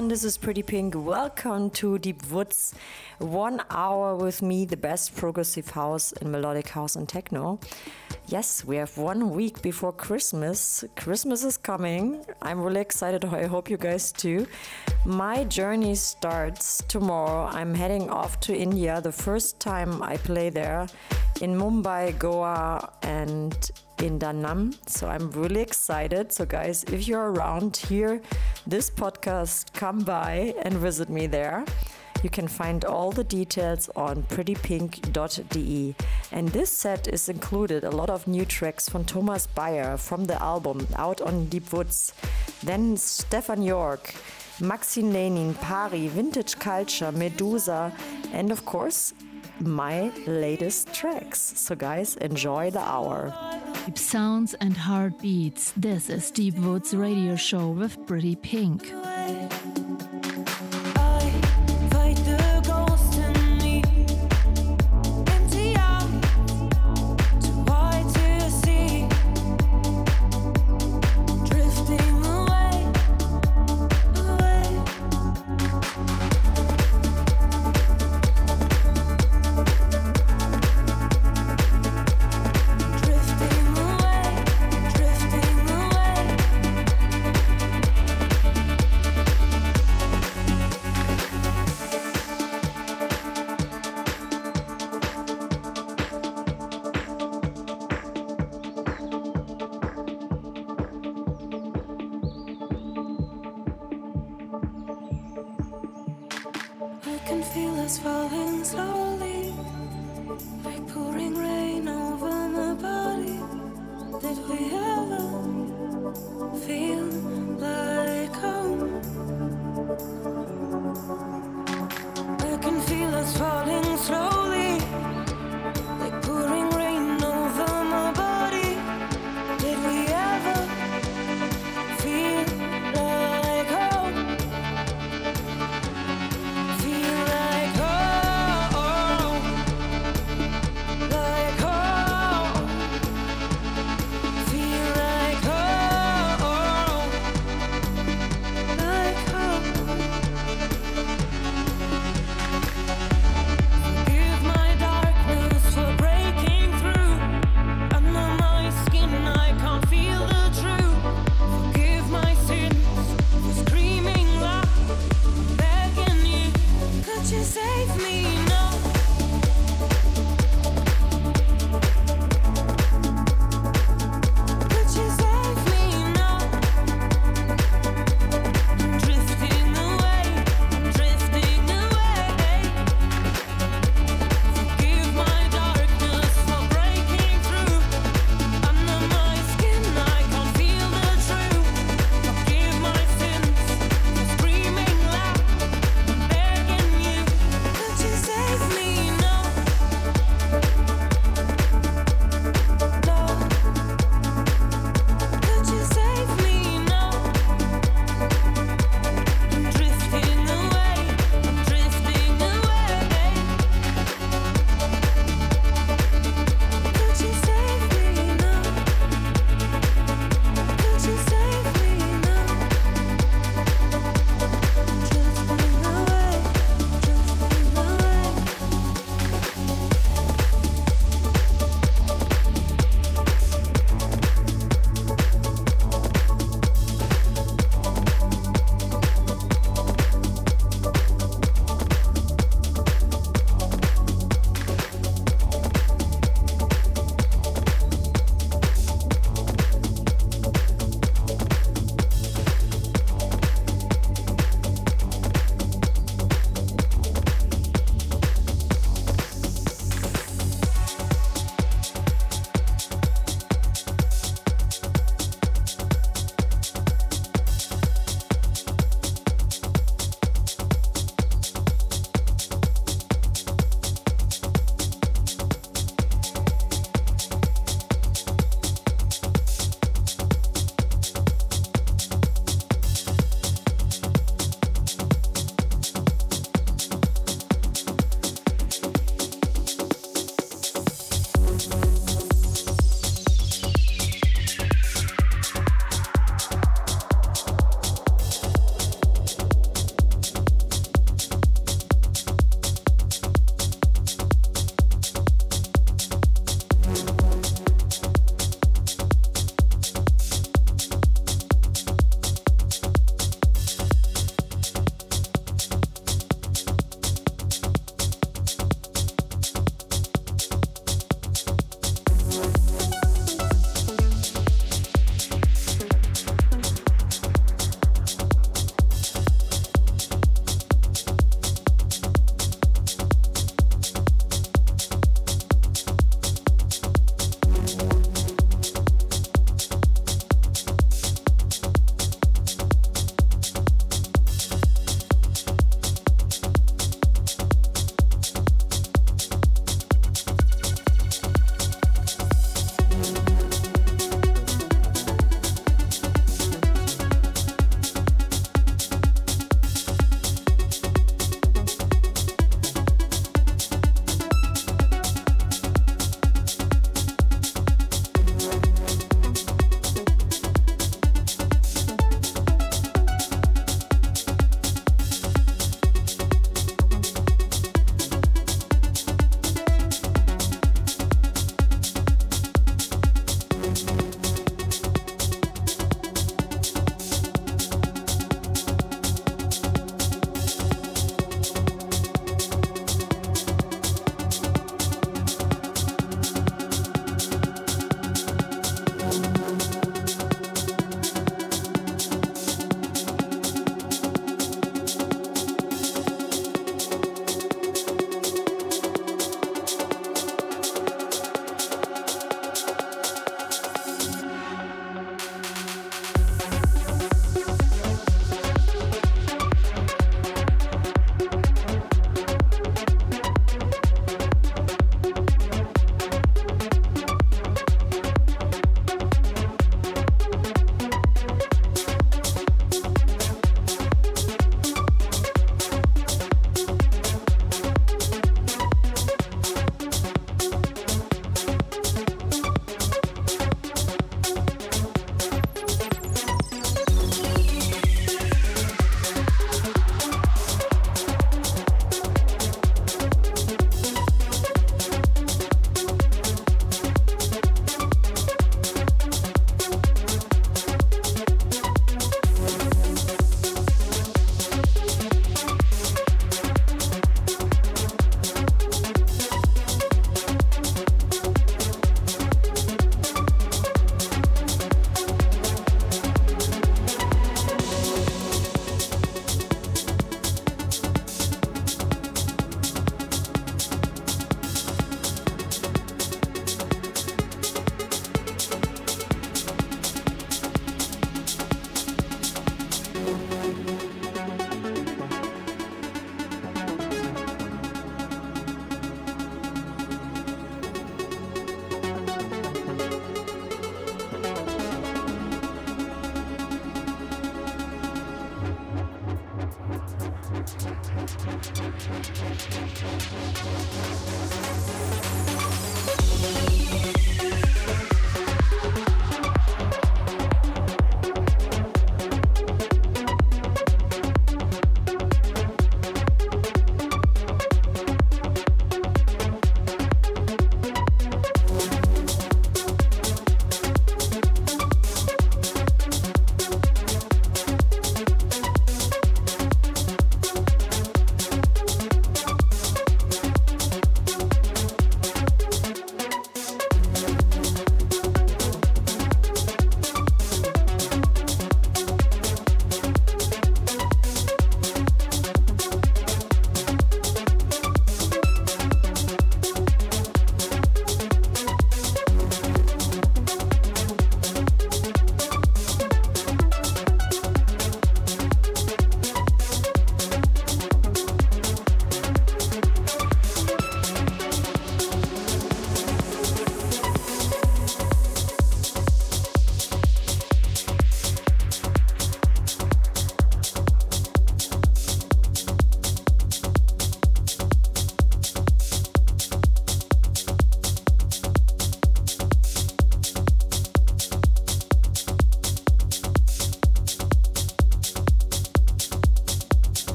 Everyone, this is Pretty Pink. Welcome to Deep Woods. One hour with me, the best progressive house and melodic house and techno. Yes, we have one week before Christmas. Christmas is coming. I'm really excited. I hope you guys too. My journey starts tomorrow. I'm heading off to India. The first time I play there in Mumbai, Goa, and in Da Nang. So I'm really excited. So, guys, if you're around here, this podcast, come by and visit me there. You can find all the details on prettypink.de. And this set is included a lot of new tracks from Thomas Bayer from the album Out on Deep Woods. Then Stefan York, Maxine Lenin, Pari, Vintage Culture, Medusa, and of course, my latest tracks. So, guys, enjoy the hour. Deep sounds and heartbeats. This is Deep Woods Radio Show with Pretty Pink.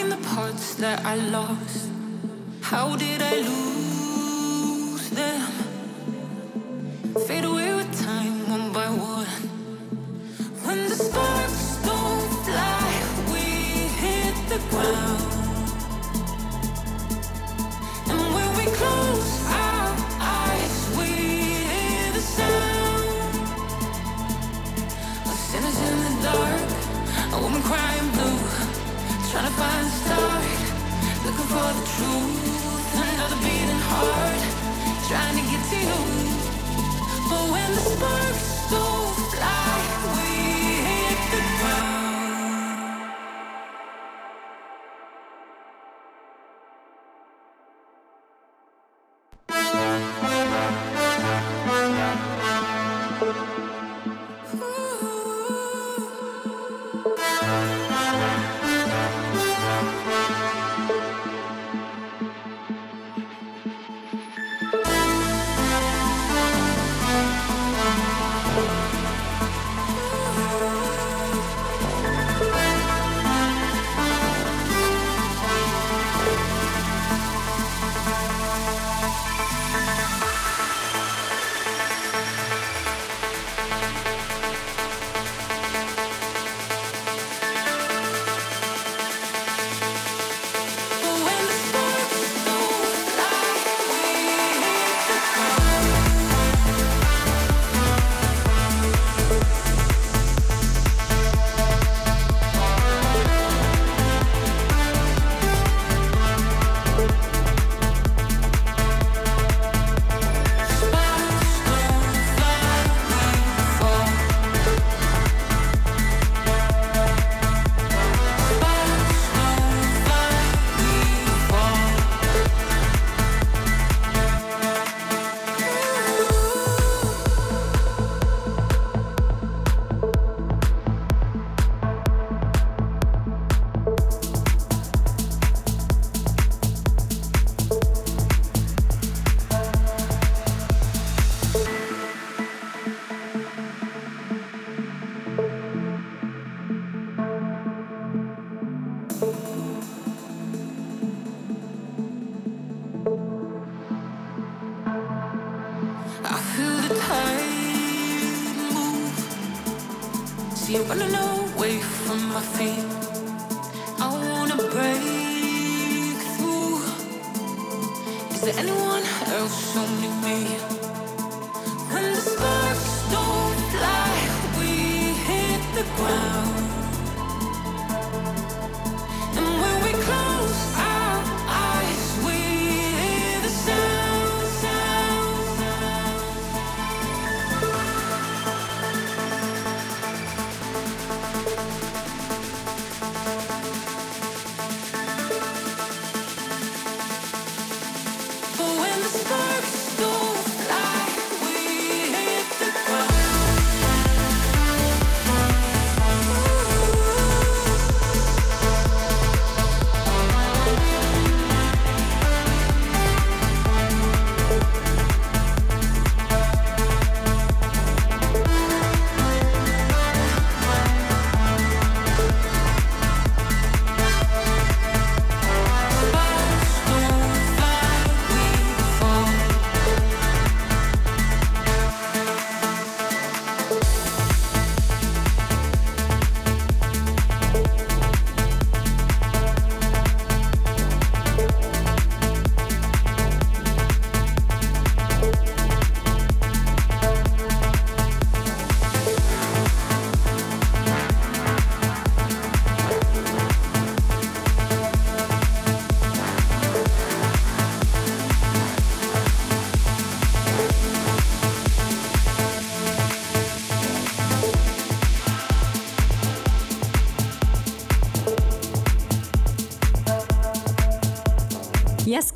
find the parts that I lost. How did I lose?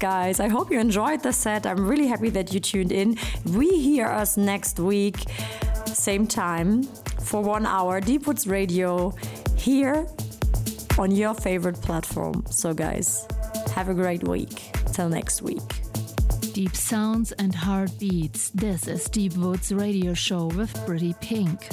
Guys, I hope you enjoyed the set. I'm really happy that you tuned in. We hear us next week, same time, for one hour, Deepwoods Radio, here on your favorite platform. So, guys, have a great week. Till next week. Deep sounds and heartbeats. This is Deep Woods Radio Show with Pretty Pink.